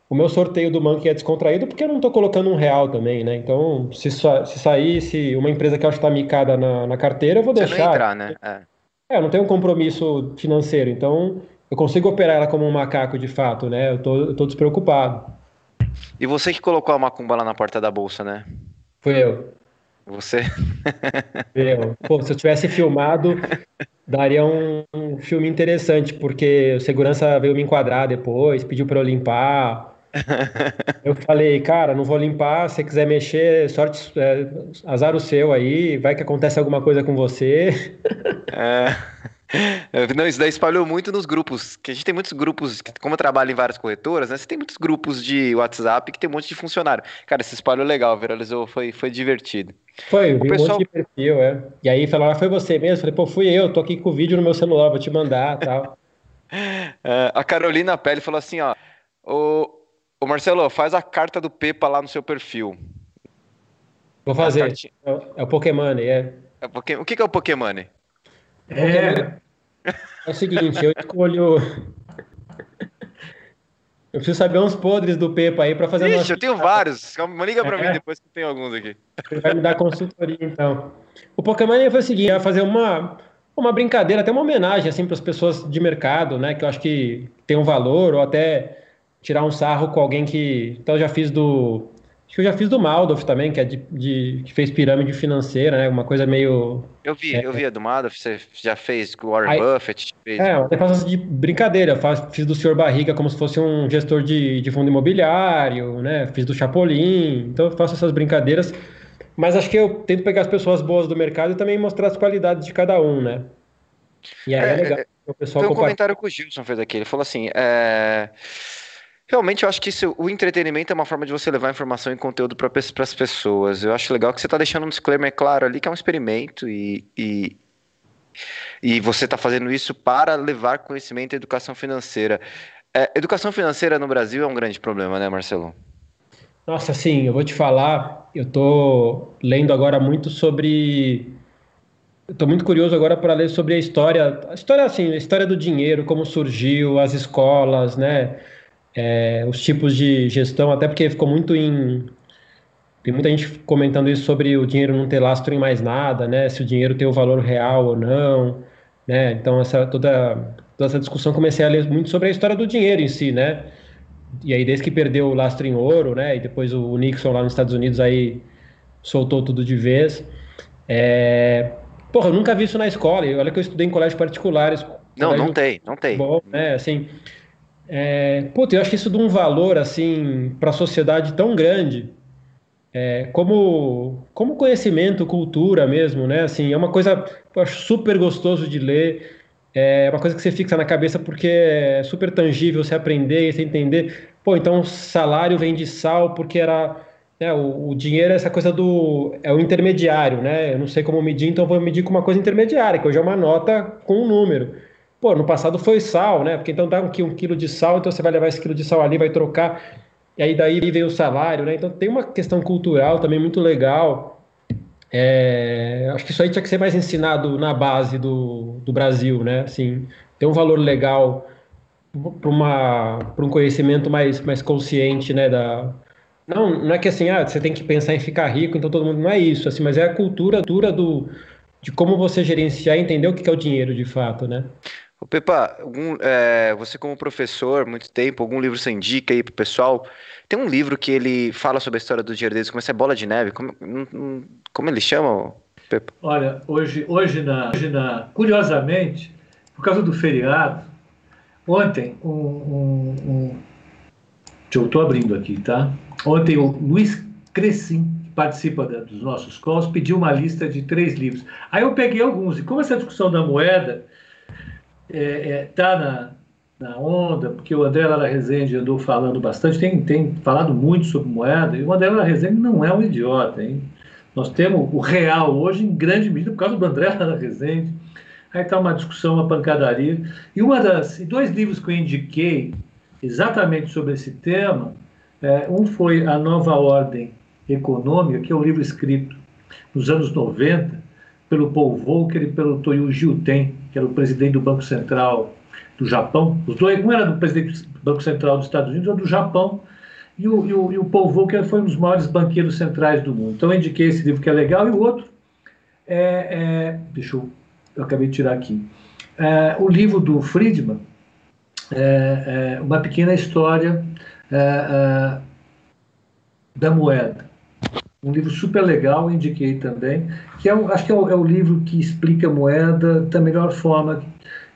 o meu sorteio do Monkey é descontraído porque eu não estou colocando um real também, né? Então, se, se saísse uma empresa que eu acho que está micada na, na carteira, eu vou deixar. Você não entrar, né? É. é, eu não tenho um compromisso financeiro, então eu consigo operar ela como um macaco de fato, né? Eu tô, eu tô despreocupado. E você que colocou a macumba lá na porta da bolsa, né? Foi eu. Você. [LAUGHS] Pô, se eu tivesse filmado, daria um, um, filme interessante, porque o segurança veio me enquadrar depois, pediu para eu limpar. [LAUGHS] Eu falei, cara, não vou limpar, se você quiser mexer, sorte, é, azar o seu aí, vai que acontece alguma coisa com você. É. [LAUGHS] [LAUGHS] Não, isso daí espalhou muito nos grupos, que a gente tem muitos grupos, como eu trabalho em várias corretoras, né? Você tem muitos grupos de WhatsApp que tem um monte de funcionário. Cara, esse espalhou legal, viralizou, foi, foi divertido. Foi, eu vi pessoal... um monte de perfil, é. E aí falaram, ah, foi você mesmo? Falei, pô, fui eu, tô aqui com o vídeo no meu celular, vou te mandar tal. [LAUGHS] é, a Carolina Pele falou assim, ó, o, o Marcelo, faz a carta do Pepa lá no seu perfil. Vou fazer, é, é o Pokémon, é. é o que, que é o Pokémon? É. É o seguinte, eu escolho. Eu preciso saber uns podres do Pepa aí para fazer. Ixi, eu tenho vários. Liga para é. mim depois que tem alguns aqui. Ele vai me dar consultoria então. O Pokémon foi o seguinte: ia fazer uma, uma brincadeira, até uma homenagem assim para as pessoas de mercado, né? Que eu acho que tem um valor, ou até tirar um sarro com alguém que. Então eu já fiz do Acho que eu já fiz do Maldoff também, que é de, de, que fez pirâmide financeira, né? Uma coisa meio. Eu vi, é, eu vi a do Maldoff, você já fez com o Warren aí, Buffett. Fez... É, eu faço de brincadeira, faço, fiz do senhor Barriga como se fosse um gestor de, de fundo imobiliário, né? Fiz do Chapolin, então eu faço essas brincadeiras. Mas acho que eu tento pegar as pessoas boas do mercado e também mostrar as qualidades de cada um, né? E aí é, é legal. É, o pessoal Tem um comentário que o Gilson fez aqui, ele falou assim. É... Realmente, eu acho que isso, o entretenimento é uma forma de você levar informação e conteúdo para as pessoas. Eu acho legal que você está deixando um disclaimer claro ali que é um experimento e, e, e você está fazendo isso para levar conhecimento e educação financeira. É, educação financeira no Brasil é um grande problema, né, Marcelo? Nossa, sim, eu vou te falar. Eu estou lendo agora muito sobre. Estou muito curioso agora para ler sobre a história, a história assim, a história do dinheiro, como surgiu, as escolas, né? É, os tipos de gestão, até porque ficou muito em. Tem muita gente comentando isso sobre o dinheiro não ter lastro em mais nada, né? Se o dinheiro tem o valor real ou não, né? Então, essa, toda, toda essa discussão comecei a ler muito sobre a história do dinheiro em si, né? E aí, desde que perdeu o lastro em ouro, né? E depois o Nixon lá nos Estados Unidos aí soltou tudo de vez. É... Porra, eu nunca vi isso na escola. Olha que eu estudei em colégios particulares. Não, colégio não tem, não tem. Bom, né? Assim, é, puta, eu acho que isso de um valor assim para a sociedade tão grande, é, como como conhecimento, cultura mesmo, né? Assim, é uma coisa eu acho super gostoso de ler. É uma coisa que você fixa na cabeça porque é super tangível você aprender você entender. Pô, então salário vem de sal porque era né, o, o, dinheiro é essa coisa do é o intermediário, né? Eu não sei como medir, então vou medir com uma coisa intermediária, que hoje é uma nota com um número. Pô, no passado foi sal, né? Porque então dá um, um quilo de sal, então você vai levar esse quilo de sal ali, vai trocar, e aí daí vem o salário, né? Então tem uma questão cultural também muito legal. É, acho que isso aí tinha que ser mais ensinado na base do, do Brasil, né? Assim, tem um valor legal para um conhecimento mais, mais consciente, né? Da, Não, não é que assim, ah, você tem que pensar em ficar rico, então todo mundo não é isso, assim, mas é a cultura dura do de como você gerenciar e entender o que é o dinheiro de fato, né? Ô Pepa, algum, é, você como professor, muito tempo, algum livro você indica aí pro pessoal? Tem um livro que ele fala sobre a história do dinheiro deles, como essa é bola de neve, como, como ele chama, Pepa? Olha, hoje, hoje, na, hoje na, curiosamente, por causa do feriado, ontem, um, um, um eu estou abrindo aqui, tá? Ontem o Luiz Crescim, que participa da, dos nossos calls, pediu uma lista de três livros. Aí eu peguei alguns, e como essa discussão da moeda está é, é, tá na, na onda, porque o André Lara Rezende andou falando bastante, tem, tem falado muito sobre moeda, e o André Lara Rezende não é um idiota, hein? Nós temos o real hoje em grande medida por causa do André Lara Rezende. Aí está uma discussão, uma pancadaria. E uma das, dois livros que eu indiquei exatamente sobre esse tema, é, um foi A Nova Ordem Econômica, que é um livro escrito nos anos 90 pelo Paul Volcker e pelo Toyo Jiuten, que era o presidente do Banco Central do Japão. Os dois, um era do presidente do Banco Central dos Estados Unidos, outro do Japão, e o, e o, e o Paul Volcker foi um dos maiores banqueiros centrais do mundo. Então eu indiquei esse livro que é legal, e o outro é, é deixa eu, eu acabei de tirar aqui, é, o livro do Friedman, é, é, uma pequena história é, é, da moeda. Um livro super legal, indiquei também, que é, acho que é o, é o livro que explica a moeda da melhor forma,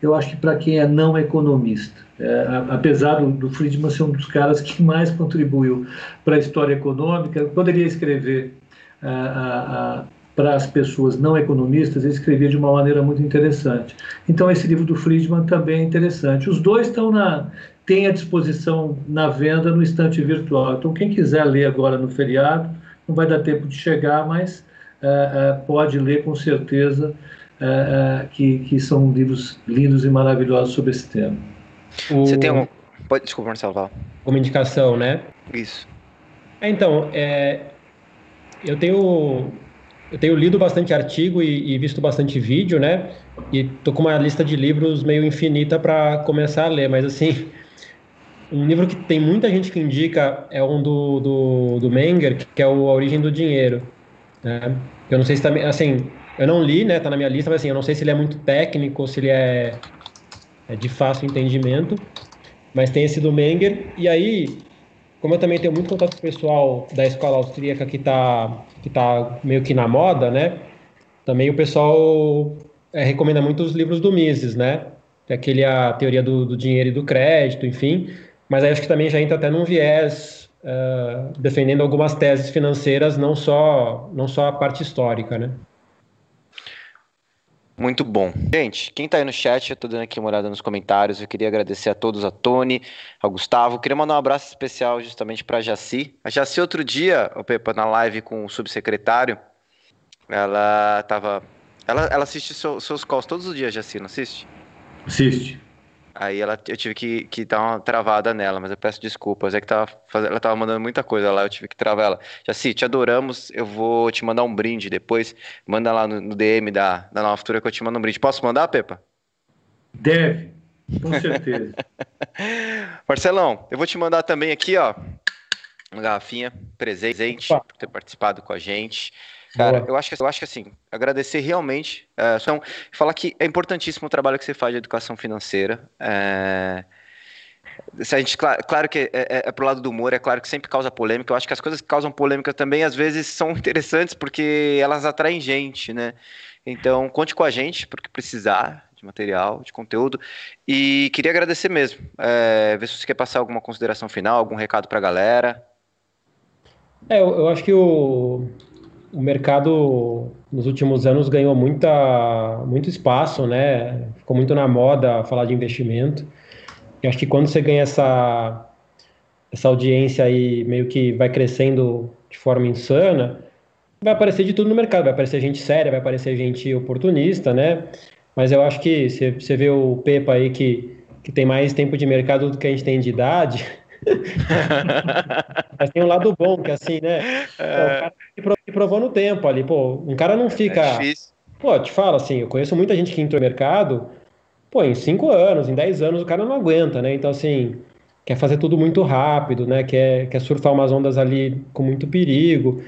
eu acho que para quem é não economista. É, apesar do, do, Friedman ser um dos caras que mais contribuiu para a história econômica, poderia escrever a, a para as pessoas não economistas, ele escrevia de uma maneira muito interessante. Então, esse livro do Friedman também é interessante. Os dois estão na, têm à disposição na venda no estante virtual. Então, quem quiser ler agora no feriado, não vai dar tempo de chegar, mas uh, uh, pode ler com certeza, uh, que, que são livros lindos e maravilhosos sobre esse tema. O... Você tem um. Pode, desculpa, Marcelo. Uma indicação, né? Isso. É, então, é, eu tenho eu tenho lido bastante artigo e, e, visto bastante vídeo, né? E tô com uma lista de livros meio infinita para começar a ler, mas assim, um livro que tem muita gente que indica é um do, do, do Menger, que é o A Origem do Dinheiro. Né? Eu não sei se também, assim, eu não li, né? Tá na minha lista, mas assim, eu não sei se ele é muito técnico, se ele é, é de fácil entendimento. Mas tem esse do Menger, e aí como eu também tenho muito contato com o pessoal da escola austríaca que está que tá meio que na moda, né? Também o pessoal é, recomenda muito os livros do Mises, né? É aquele a teoria do, do, dinheiro e do crédito, enfim. Mas aí acho que também já entra até num viés uh, defendendo algumas teses financeiras, não só não só a parte histórica, né? Muito bom. Gente, quem está aí no chat, eu tô dando aqui uma olhada nos comentários. Eu queria agradecer a todos, a Tony, ao Gustavo. Queria mandar um abraço especial justamente para a Jaci. A Jaci, outro dia, o Pepa, na live com o subsecretário, ela tava. Ela, ela assiste seu, seus calls todos os dias, Jaci, não assiste? Assiste. Aí ela, eu tive que, que dar uma travada nela, mas eu peço desculpas. É que tava faz... ela tava mandando muita coisa lá, eu tive que travar ela. Jaci, te adoramos. Eu vou te mandar um brinde depois. Manda lá no, no DM da, da Nova Futura que eu te mando um brinde. Posso mandar, Pepa? Deve, com certeza. [LAUGHS] Marcelão, eu vou te mandar também aqui, ó, uma garrafinha presente por ter participado com a gente. Cara, eu acho, que, eu acho que assim, agradecer realmente. É, só falar que é importantíssimo o trabalho que você faz de educação financeira. É, se a gente, claro, claro que é, é, é pro lado do humor, é claro que sempre causa polêmica. Eu acho que as coisas que causam polêmica também, às vezes, são [LAUGHS] interessantes porque elas atraem gente, né? Então, conte com a gente, porque precisar de material, de conteúdo. E queria agradecer mesmo. É, ver se você quer passar alguma consideração final, algum recado para a galera. É, eu, eu acho que o, o mercado nos últimos anos ganhou muita, muito espaço, né? Ficou muito na moda falar de investimento. E acho que quando você ganha essa, essa audiência aí meio que vai crescendo de forma insana, vai aparecer de tudo no mercado. Vai aparecer gente séria, vai aparecer gente oportunista, né? Mas eu acho que você, vê o Pepa aí que, que tem mais tempo de mercado do que a gente tem de idade. [LAUGHS] Mas tem um lado bom, que assim, né? É... o cara que provou no tempo ali, pô, um cara não fica. É difícil. Pô, te falo assim, eu conheço muita gente que entrou no mercado, pô, em 5 anos, em 10 anos, o cara não aguenta, né? Então, assim, quer fazer tudo muito rápido, né? Quer, quer surfar umas ondas ali com muito perigo.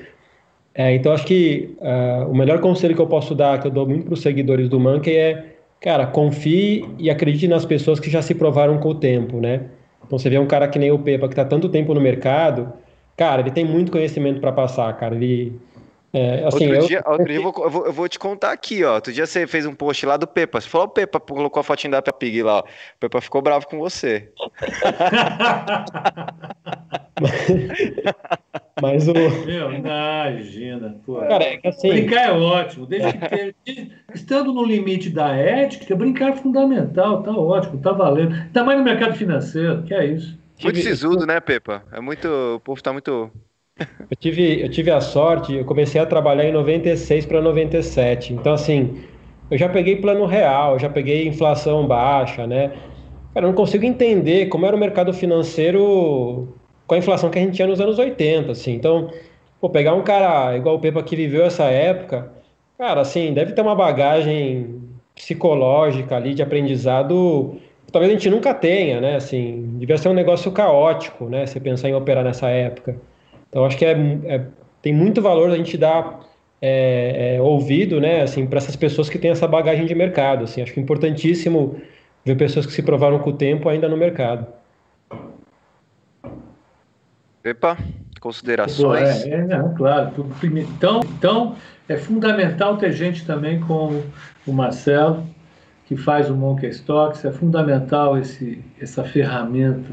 É, então, acho que uh, o melhor conselho que eu posso dar, que eu dou muito para os seguidores do Monkey é, cara, confie e acredite nas pessoas que já se provaram com o tempo, né? Então, você vê um cara que nem o Pepa, que está tanto tempo no mercado, cara, ele tem muito conhecimento para passar, cara. Ele é, assim, outro, eu... dia, outro dia eu vou, eu, vou, eu vou, te contar aqui, ó. Outro dia você fez um post lá do Pepa. Você falou, o Pepa colocou a fotinha da Peppa Pig lá. Ó. O Pepa ficou bravo com você. [LAUGHS] Mas o. Meu, imagina. Pô. Cara, é assim... Brincar é ótimo. Desde que. Estando no limite da ética, brincar é fundamental. Tá ótimo, tá valendo. Ainda mais no mercado financeiro, que é isso. Muito sisudo, né, Pepa? É muito. O povo tá muito [LAUGHS] eu tive, eu tive a sorte, eu comecei a trabalhar em 96 para 97. Então, assim, eu já peguei plano real, já peguei inflação baixa, né? Cara, eu não consigo entender como era o mercado financeiro com a inflação que a gente tinha nos anos 80, assim. Então, pô, pegar um cara igual o Pepa que viveu essa época, cara, assim, deve ter uma bagagem psicológica ali de aprendizado que talvez a gente nunca tenha, né? Assim, devia ser um negócio caótico, né? Você pensar em operar nessa época. Então, acho que é, é tem muito valor a gente dar é, é, ouvido, né, assim, para essas pessoas que têm essa bagagem de mercado. Assim, acho que é importantíssimo ver pessoas que se provaram com o tempo ainda no mercado. Epa, considerações? É, é, claro. Então, então, é fundamental ter gente também como o Marcelo, que faz o Monkey Stocks, é fundamental esse, essa ferramenta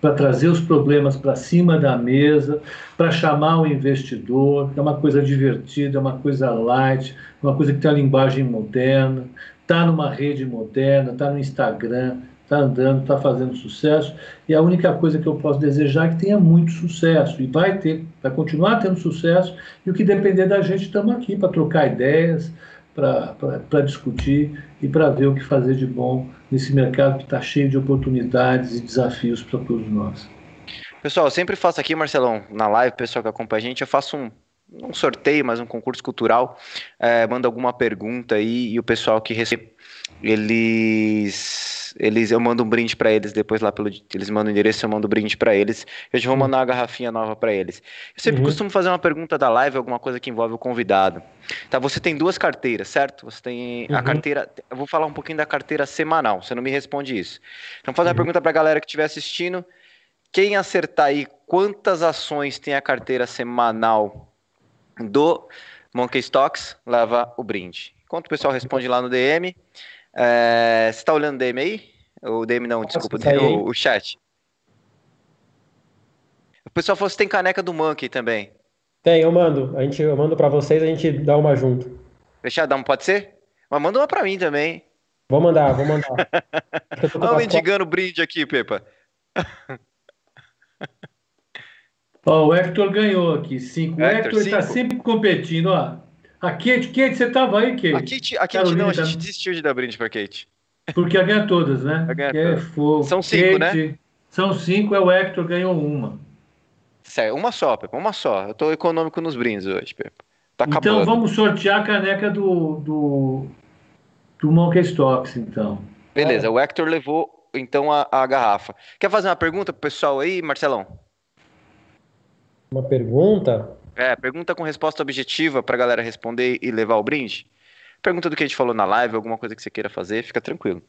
para trazer os problemas para cima da mesa, para chamar o investidor. É uma coisa divertida, é uma coisa light, uma coisa que tem a linguagem moderna, está numa rede moderna, está no Instagram, está andando, está fazendo sucesso. E a única coisa que eu posso desejar é que tenha muito sucesso. E vai ter, vai continuar tendo sucesso. E o que depender da gente, estamos aqui para trocar ideias, para discutir e para ver o que fazer de bom nesse mercado que está cheio de oportunidades e desafios para todos nós. Pessoal, eu sempre faço aqui, Marcelão, na live, pessoal que acompanha a gente, eu faço um, um sorteio, mas um concurso cultural, é, manda alguma pergunta aí e o pessoal que recebe, eles eles eu mando um brinde para eles depois lá pelo eles mandam o endereço eu mando um brinde para eles eu já vou mandar uma garrafinha nova para eles eu sempre uhum. costumo fazer uma pergunta da live alguma coisa que envolve o convidado tá você tem duas carteiras certo você tem uhum. a carteira eu vou falar um pouquinho da carteira semanal você não me responde isso então fazer uhum. uma pergunta para a galera que estiver assistindo quem acertar aí quantas ações tem a carteira semanal do Monkey Stocks leva o brinde enquanto o pessoal responde lá no DM é, você está olhando o DM aí? O DM não, desculpa, o, o, chat. O pessoal falou que tem caneca do Monkey também. Tem, eu mando. A gente, eu mando para vocês, a gente dá uma junto. Fechadão, pode ser? Mas manda uma para mim também. Vou mandar, vou mandar. [LAUGHS] O mendigando brinde aqui, Pepa. [LAUGHS] Ó, o Hector ganhou aqui, cinco. O Hector está sempre competindo, ó. A Kate, Kate, você tava aí, Kate? A Kate, a Kate não, a gente desistiu de dar brinde pra Kate. Porque ela ganha todas, né? Ganha é fogo. São cinco, né? Kate, né? São cinco, é o Hector ganhou uma. Sério, uma só, Pepa, uma só. Eu tô econômico nos brindes hoje, Pepa. Tá então vamos sortear a caneca do, do, do Monkey Stocks, então. Beleza, é. o Hector levou então a, a garrafa. Quer fazer uma pergunta pro pessoal aí, Marcelão? Uma pergunta? É, pergunta com resposta objetiva pra galera responder e levar o brinde. Pergunta do que a gente falou na live, alguma coisa que você queira fazer, fica tranquilo.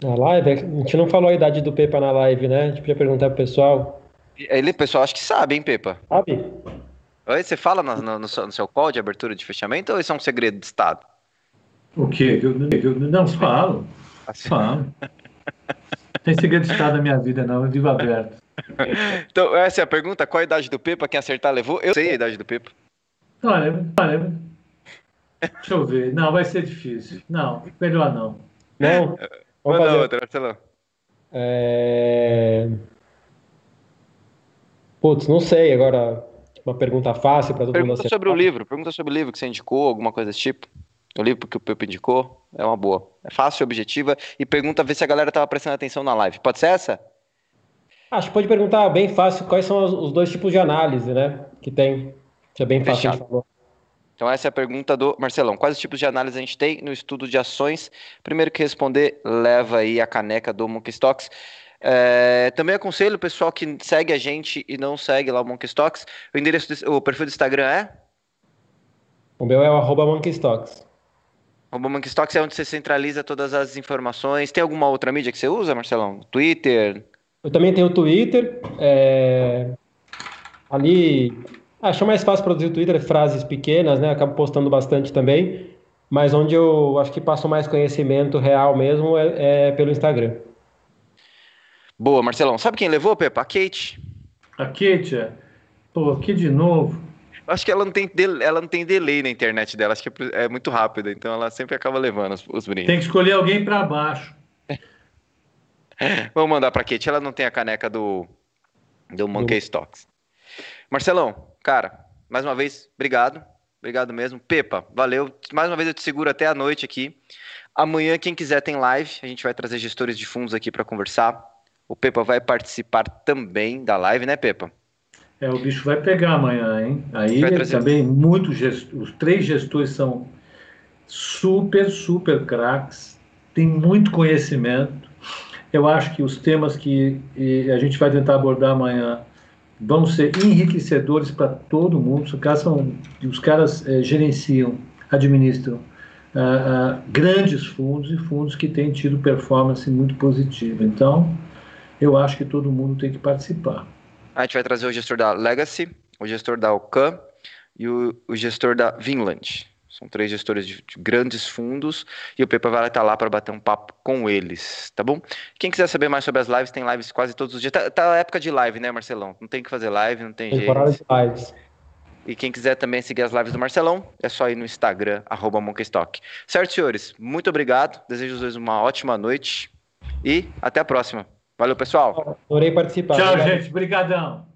Na live? A gente não falou a idade do Pepa na live, né? A gente podia perguntar pro pessoal. Ele, pessoal, acho que sabe, hein, Pepa? Sabe? Oi, você fala no, no, no, seu, no seu call de abertura de fechamento ou isso é um segredo de Estado? O quê? Eu, eu, não, falo. Assim. Falo. [LAUGHS] Tem segredo de Estado na minha vida, não. Eu vivo aberto. então, essa é a pergunta. Qual a idade do Pepa? Quem acertar levou? Eu sei a idade do Pepa. Olha, olha. Deixa eu ver. Não, vai ser difícil. Não, melhor não. Não? Vamos Manda fazer... outra, Marcelão. É... Putz, não sei. Agora, uma pergunta fácil para todo pergunta mundo Pergunta sobre o livro. Pergunta sobre o livro que você indicou, alguma coisa desse tipo. O livro que o Pepe indicou. É uma boa. É fácil, objetiva. E pergunta ver se a galera estava prestando atenção na live. Pode ser essa? Acho que pode perguntar bem fácil quais são os dois tipos de análise, né? Que tem. Isso é bem fácil de falar. Então essa é a pergunta do Marcelão. Quais os tipos de análise a gente tem no estudo de ações? Primeiro que responder, leva aí a caneca do Monkey Stocks. É, também aconselho o pessoal que segue a gente e não segue lá o Monkey Stocks. O endereço, do, o perfil do Instagram é? O meu é o arroba Monkey Stocks. Arroba Monkey Stocks é onde você centraliza todas as informações. Tem alguma outra mídia que você usa, Marcelão? Twitter? Eu também tenho o Twitter. É... Ali, acho mais fácil produzir o Twitter, frases pequenas, né? Acabo postando bastante também. Mas onde eu acho que passo mais conhecimento real mesmo é, é pelo Instagram. Boa, Marcelão. Sabe quem levou, Pepa? A Kate. A Kate, é. Pô, aqui de novo. Acho que ela não tem, ela não tem delay na internet dela, acho que é, é muito rápida, então ela sempre acaba levando os, os brindes. Tem que escolher alguém para baixo. [LAUGHS] Vamos mandar para Kate, ela não tem a caneca do, do Monkey Stocks. Marcelão, cara, mais uma vez, obrigado. Obrigado mesmo. Pepa, valeu. Mais uma vez eu te seguro até a noite aqui. Amanhã, quem quiser, tem live. A gente vai trazer gestores de fundos aqui para conversar. O Pepa vai participar também da live, né, Pepa? É, o bicho vai pegar amanhã, hein? Aí também muito gesto... os três gestores são super, super craques, tem muito conhecimento. Eu acho que os temas que a gente vai tentar abordar amanhã vão ser enriquecedores para todo mundo. Os caras, são, os caras é, gerenciam, administram uh, uh, grandes fundos e fundos que têm tido performance muito positiva. Então, eu acho que todo mundo tem que participar. A gente vai trazer o gestor da Legacy, o gestor da Ocan e o, o gestor da Vinland. São três gestores de, de, grandes fundos e o Pepa vai estar lá para bater um papo com eles, tá bom? Quem quiser saber mais sobre as lives, tem lives quase todos os dias. Tá, tá a época de live, né, Marcelão? Não tem que fazer live, não tem Temporada jeito. de lives. E quem quiser também seguir as lives do Marcelão, é só ir no Instagram, arroba Monkeystock. Certo, senhores? Muito obrigado. Desejo os dois uma ótima noite e até a próxima. Valeu, pessoal. Adorei participar. Tchau, Obrigado. gente. Obrigadão.